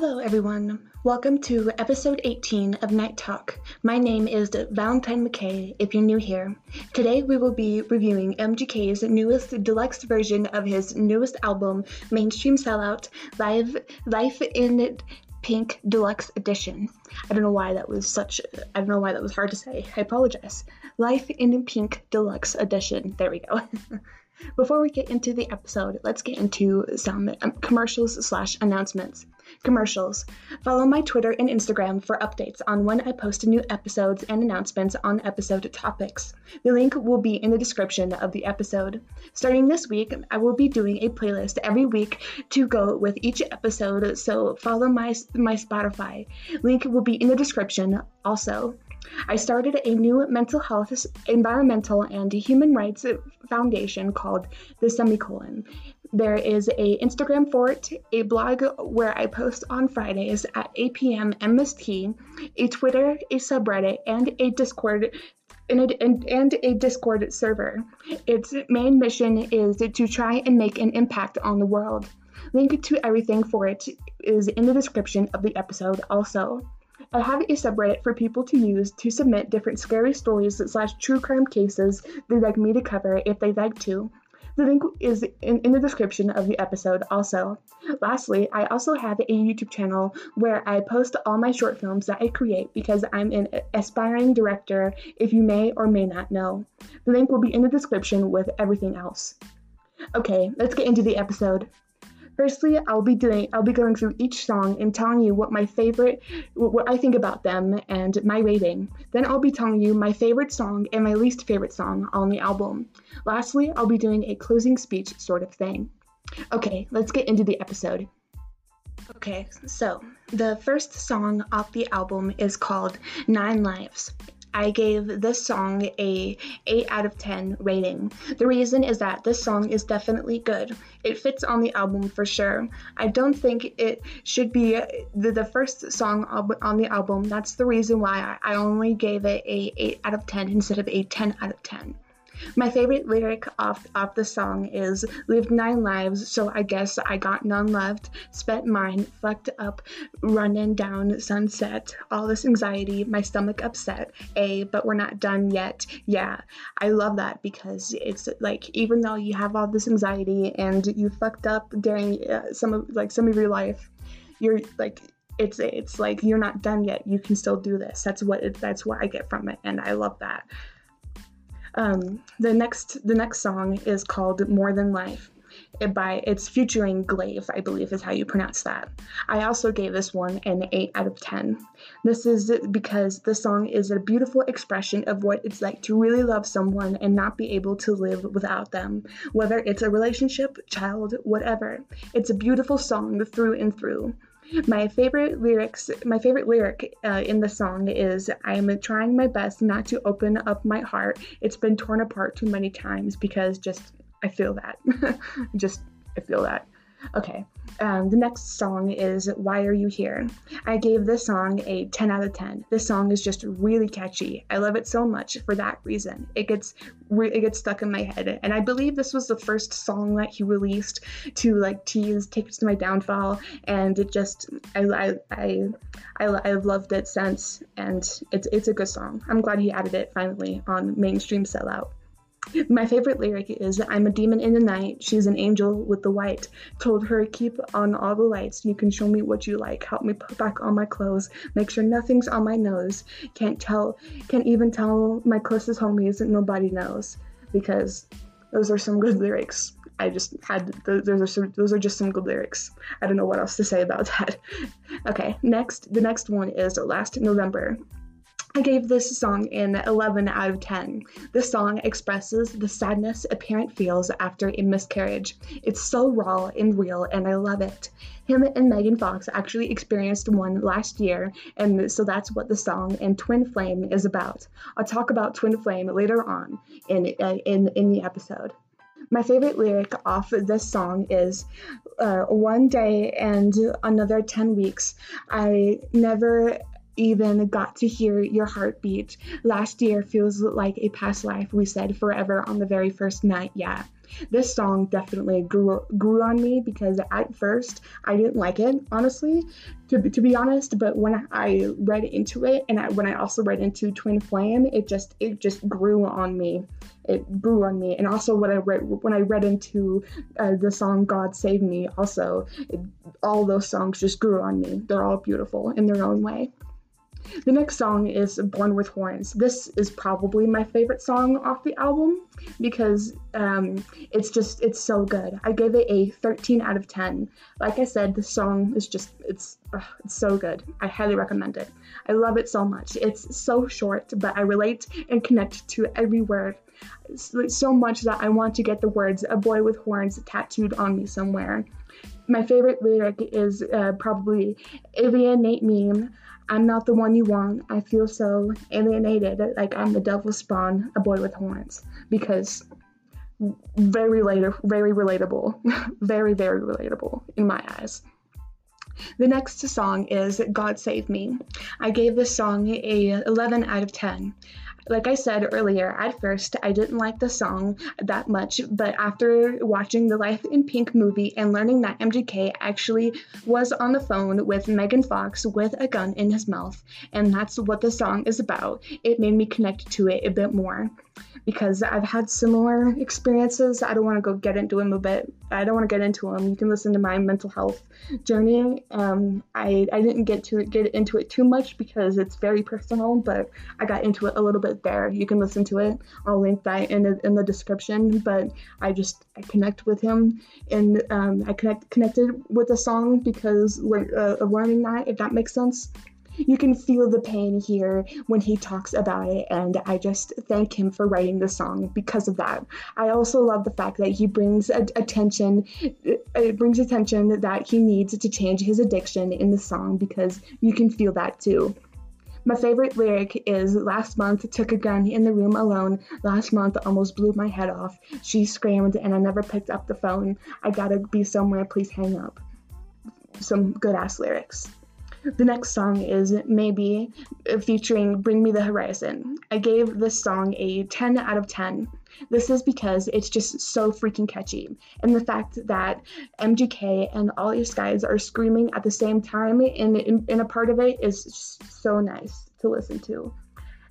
Hello, everyone. Welcome to episode 18 of Night Talk. My name is Valentine McKay, if you're new here. Today, we will be reviewing MGK's newest deluxe version of his newest album, Mainstream Sellout Live Life in Pink Deluxe Edition. I don't know why that was such, I don't know why that was hard to say. I apologize. Life in Pink Deluxe Edition. There we go. Before we get into the episode, let's get into some um, commercials slash announcements. Commercials. Follow my Twitter and Instagram for updates on when I post new episodes and announcements on episode topics. The link will be in the description of the episode. Starting this week, I will be doing a playlist every week to go with each episode, so follow my my Spotify. Link will be in the description also. I started a new mental health, environmental, and human rights foundation called the Semicolon. There is a Instagram for it, a blog where I post on Fridays at 8 p.m. MST, a Twitter, a subreddit, and a Discord and a, and a, Discord server. Its main mission is to try and make an impact on the world. Link to everything for it is in the description of the episode also. I have a subreddit for people to use to submit different scary stories slash true crime cases they'd like me to cover if they'd like to. The link is in, in the description of the episode also. Lastly, I also have a YouTube channel where I post all my short films that I create because I'm an aspiring director, if you may or may not know. The link will be in the description with everything else. Okay, let's get into the episode. Firstly, I'll be doing I'll be going through each song and telling you what my favorite what I think about them and my rating. Then I'll be telling you my favorite song and my least favorite song on the album. Lastly, I'll be doing a closing speech sort of thing. Okay, let's get into the episode. Okay, so the first song off the album is called Nine Lives. I gave this song a 8 out of 10 rating. The reason is that this song is definitely good. It fits on the album for sure. I don't think it should be the, the first song on the album. That's the reason why I only gave it a 8 out of 10 instead of a 10 out of 10. My favorite lyric off of the song is Lived nine lives, so I guess I got none left. Spent mine, fucked up, running down sunset. All this anxiety, my stomach upset. A, but we're not done yet. Yeah, I love that because it's like even though you have all this anxiety and you fucked up during uh, some of like some of your life, you're like it's it's like you're not done yet. You can still do this. That's what it, that's what I get from it, and I love that. Um, the next the next song is called More Than Life. It by it's featuring Glaive, I believe is how you pronounce that. I also gave this one an 8 out of 10. This is because the song is a beautiful expression of what it's like to really love someone and not be able to live without them, whether it's a relationship, child, whatever. It's a beautiful song through and through. My favorite lyrics, my favorite lyric uh, in the song is I'm trying my best not to open up my heart. It's been torn apart too many times because just I feel that. just I feel that. Okay, um, the next song is Why Are You Here? I gave this song a 10 out of 10. This song is just really catchy. I love it so much for that reason. It gets re- it gets stuck in my head. And I believe this was the first song that he released to like tease Take Tickets to My Downfall. And it just, I, I, I, I, have loved it since. And it's, it's a good song. I'm glad he added it finally on mainstream sellout. My favorite lyric is I'm a demon in the night, she's an angel with the white. Told her, keep on all the lights, you can show me what you like. Help me put back on my clothes, make sure nothing's on my nose. Can't tell, can't even tell my closest homies that nobody knows. Because those are some good lyrics. I just had those are some, those are just some good lyrics. I don't know what else to say about that. Okay, next the next one is Last November. I gave this song an 11 out of 10. This song expresses the sadness a parent feels after a miscarriage. It's so raw and real, and I love it. Him and Megan Fox actually experienced one last year, and so that's what the song and Twin Flame is about. I'll talk about Twin Flame later on in uh, in in the episode. My favorite lyric off this song is uh, One day and another 10 weeks. I never even got to hear your heartbeat. Last year feels like a past life, we said forever on the very first night. Yeah, This song definitely grew grew on me because at first I didn't like it, honestly, to be, to be honest. But when I read into it, and I, when I also read into Twin Flame, it just it just grew on me. It grew on me, and also when I read when I read into uh, the song "God Save Me," also it, all those songs just grew on me. They're all beautiful in their own way. The next song is Born with Horns. This is probably my favorite song off the album because um, it's just, it's so good. I gave it a 13 out of 10. Like I said, the song is just, it's, uh, it's so good. I highly recommend it. I love it so much. It's so short, but I relate and connect to every word so much that I want to get the words a boy with horns tattooed on me somewhere. My favorite lyric is uh, probably alienate me. I'm not the one you want. I feel so alienated, like I'm the devil's spawn, a boy with horns. Because very later, very relatable, very very relatable in my eyes. The next song is God Save Me. I gave this song a 11 out of 10 like I said earlier, at first I didn't like the song that much, but after watching the Life in Pink movie and learning that MGK actually was on the phone with Megan Fox with a gun in his mouth, and that's what the song is about, it made me connect to it a bit more because I've had similar experiences. I don't want to go get into them a bit. I don't want to get into them. You can listen to my mental health journey. Um, I, I didn't get to get into it too much because it's very personal, but I got into it a little bit there. You can listen to it. I'll link that in the, in the description. But I just I connect with him and um, I connect connected with the song because uh, of learning that. If that makes sense you can feel the pain here when he talks about it, and I just thank him for writing the song because of that. I also love the fact that he brings a- attention, uh, it brings attention that he needs to change his addiction in the song because you can feel that too. My favorite lyric is Last month took a gun in the room alone. Last month almost blew my head off. She screamed and I never picked up the phone. I gotta be somewhere, please hang up. Some good ass lyrics. The next song is Maybe featuring Bring Me the Horizon. I gave this song a 10 out of 10. This is because it's just so freaking catchy. And the fact that MGK and all these guys are screaming at the same time in, in, in a part of it is so nice to listen to.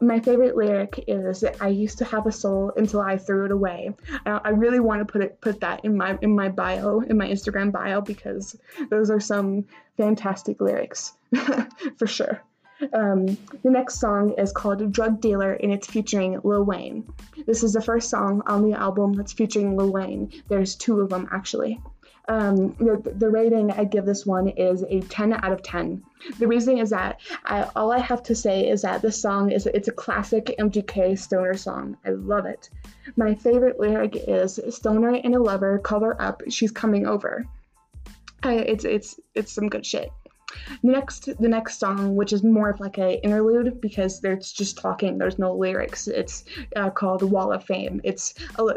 My favorite lyric is "I used to have a soul until I threw it away." I, I really want to put it put that in my in my bio in my Instagram bio because those are some fantastic lyrics for sure. Um, the next song is called Drug Dealer and it's featuring Lil Wayne. This is the first song on the album that's featuring Lil Wayne. There's two of them actually. Um, the, rating I give this one is a 10 out of 10. The reason is that I, all I have to say is that this song is it's a classic MGK stoner song. I love it. My favorite lyric is Stoner and a lover call her up, she's coming over. I, it's it's it's some good shit. Next, the next song, which is more of like a interlude because there's just talking. There's no lyrics. It's uh, called "Wall of Fame." It's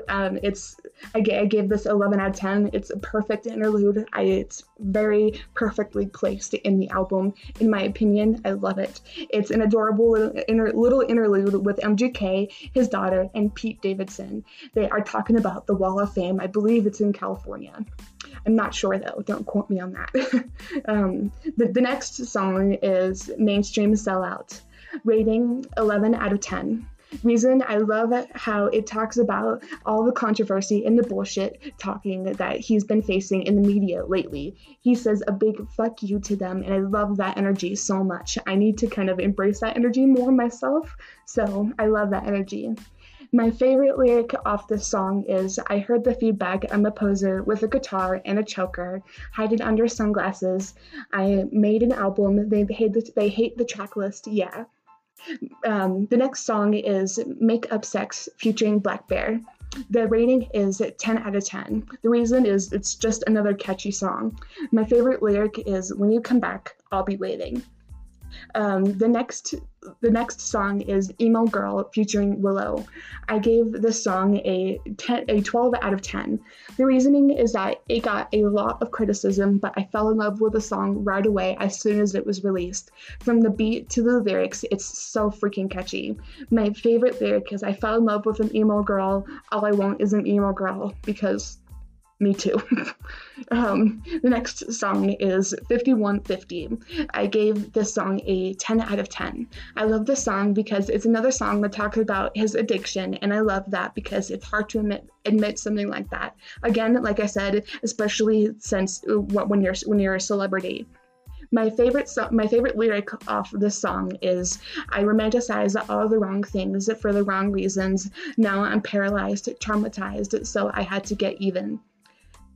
um, it's I, g- I gave this 11 out of 10. It's a perfect interlude. I, it's very perfectly placed in the album, in my opinion. I love it. It's an adorable little, inter- little interlude with MGK, his daughter, and Pete Davidson. They are talking about the Wall of Fame. I believe it's in California. I'm not sure though. Don't quote me on that. um, the, the next song is Mainstream Sellout, rating 11 out of 10 reason I love how it talks about all the controversy and the bullshit talking that he's been facing in the media lately. He says a big fuck you to them, and I love that energy so much. I need to kind of embrace that energy more myself, so I love that energy. My favorite lyric off this song is I heard the feedback I'm a poser with a guitar and a choker, hiding under sunglasses. I made an album. They hate the, they hate the track list. Yeah. Um, the next song is Make Up Sex featuring blackbear. The rating is 10 out of 10. The reason is it's just another catchy song. My favorite lyric is When you come back, I'll be waiting. Um, the next the next song is Emo Girl featuring Willow. I gave this song a 10, a 12 out of 10. The reasoning is that it got a lot of criticism, but I fell in love with the song right away as soon as it was released. From the beat to the lyrics, it's so freaking catchy. My favorite lyric is I fell in love with an emo girl. All I want is an emo girl because me too. um, the next song is 5150. I gave this song a 10 out of 10. I love this song because it's another song that talks about his addiction, and I love that because it's hard to admit admit something like that. Again, like I said, especially since uh, when you're when you're a celebrity. My favorite so- my favorite lyric off this song is I romanticize all the wrong things for the wrong reasons. Now I'm paralyzed, traumatized, so I had to get even.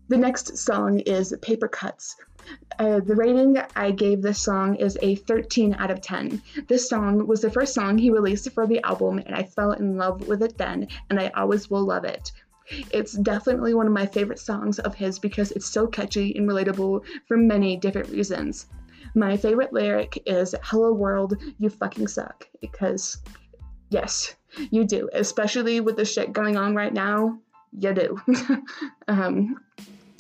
The next song is Paper Cuts. Uh, the rating I gave this song is a 13 out of 10. This song was the first song he released for the album, and I fell in love with it then, and I always will love it. It's definitely one of my favorite songs of his because it's so catchy and relatable for many different reasons. My favorite lyric is Hello World, you fucking suck. Because, yes, you do. Especially with the shit going on right now, you do. um,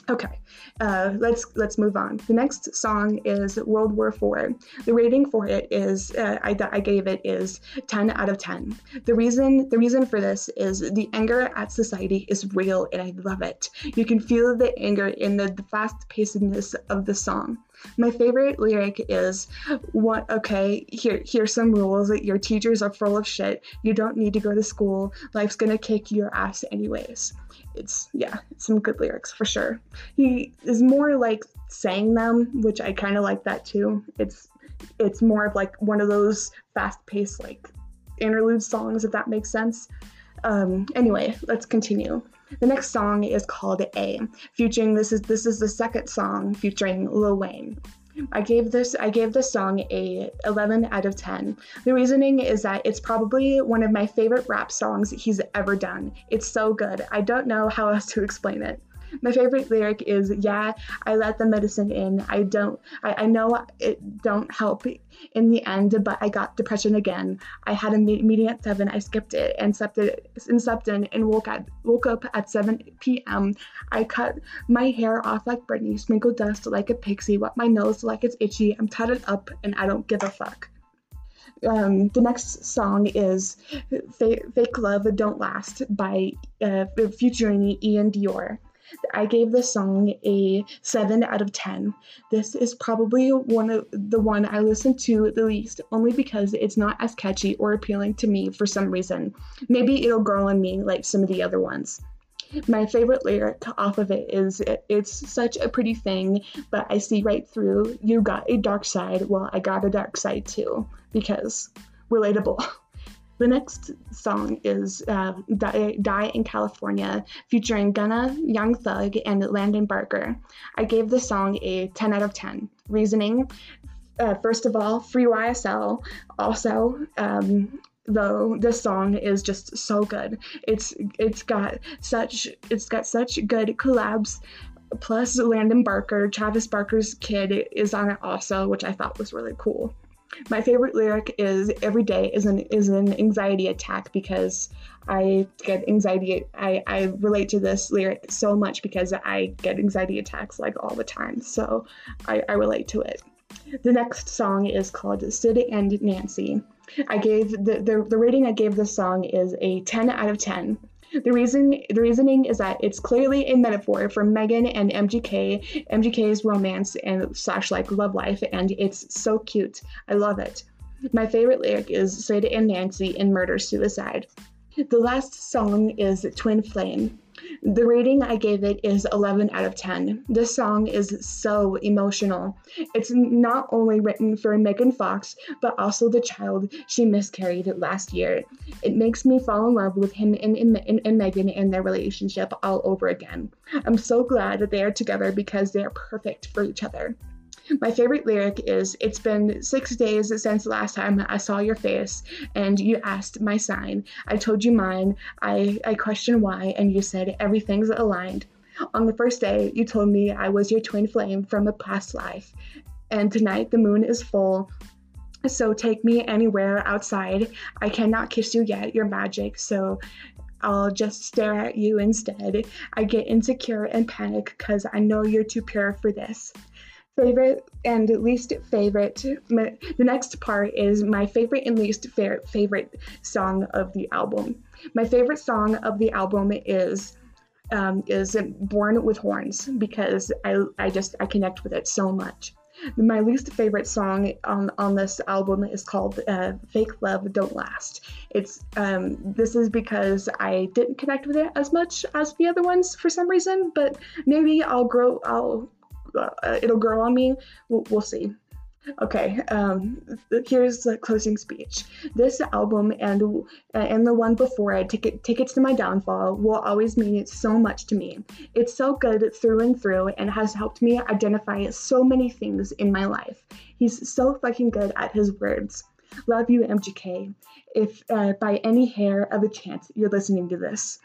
Okay, uh, let's let's move on. The next song is World War IV. The rating for it is uh, I, I gave it is 10 out of 10. The reason the reason for this is the anger at society is real and I love it. You can feel the anger in the, the fast pacedness of the song. My favorite lyric is what okay, here here's some rules. that Your teachers are full of shit. You don't need to go to school. Life's gonna kick your ass anyways it's yeah, some good lyrics for sure. He is more like saying them, which I kind of like that too. It's it's more of like one of those fast-paced like interlude songs, if that makes sense. Um, anyway, let's continue. The next song is called Ay, featuring this is this is the second song featuring Lil Wayne. I gave this I gave this song a 11 out of 10. The reasoning is that it's probably one of my favorite rap songs he's ever done. It's so good. I don't know how else to explain it. My favorite lyric is, "Yeah, I let the medicine in. I don't. I, I know it don't help in the end, but I got depression again. I had a meeting at seven. I skipped it and slept it in and woke at woke up at 7 p.m. I cut my hair off like Britney, sprinkled dust like a pixie, wet my nose like it's itchy. I'm tatted up and I don't give a fuck." Um, the next song is Fake Love Don't Last by uh, featuring Iann Dior. I gave this song a 7 out of 10. This is probably one of the one I listen to the least only because it's not as catchy or appealing to me for some reason. Maybe it'll grow on me like some of the other ones. My favorite lyric off of it is it's such a pretty thing, but I see right through. You got a dark side, well, I got a dark side too, because relatable. The next song is uh, Die, Die, in California, featuring Gunna, Young Thug, and Landon Barker. I gave the song a 10 out of 10. Reasoning uh, first of all, free YSL. Also, um, though this song is just so good. It's it's got such it's got such good collabs. Plus, Landon Barker, Travis Barker's kid, is on it also, which I thought was really cool. My favorite lyric is "Every day is an is an anxiety attack" because I get anxiety. I I relate to this lyric so much because I get anxiety attacks like all the time. So I, I relate to it. The next song is called "Sid and Nancy." I gave the, the the rating I gave this song is a 10 out of 10. The reason the reasoning is that it's clearly a metaphor for Megan and MGK, MGK's romance and slash like love life, and it's so cute. I love it. My favorite lyric is Sid and Nancy in Murder Suicide. The last song is Twin Flame. The rating I gave it is 11 out of 10. This song is so emotional. It's not only written for Megan Fox, but also the child she miscarried last year. It makes me fall in love with him and, and, and Megan and their relationship all over again. I'm so glad that they are together because they are perfect for each other. My favorite lyric is It's been six days since the last time I saw your face, and you asked my sign. I told you mine. I, I questioned why, and you said everything's aligned. On the first day, you told me I was your twin flame from a past life. And tonight the moon is full, So take me anywhere outside. I cannot kiss you yet. You're magic. So I'll just stare at you instead. I get insecure and panic because I know you're too pure for this. Favorite and least favorite. My, the next part is my favorite and least fa- favorite song of the album. My favorite song of the album is um, is Born with Horns because I, I just I connect with it so much. My least favorite song on, on this album is called uh, "Fake Love Don't Last." It's um, this is because I didn't connect with it as much as the other ones for some reason, but maybe I'll grow. I'll uh, it'll grow on me. We'll, we'll see. Okay, um, here's the closing speech. This album and uh, and the one before it, Ticket, Tickets to My Downfall, will always mean so much to me. It's so good through and through and has helped me identify so many things in my life. He's so fucking good at his words. Love you, MGK. If uh, by any hair of a chance you're listening to this.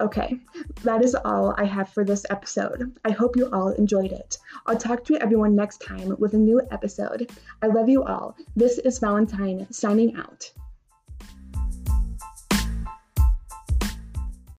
Okay, that is all I have for this episode. I hope you all enjoyed it. I'll talk to everyone next time with a new episode. I love you all. This is Valentine signing out.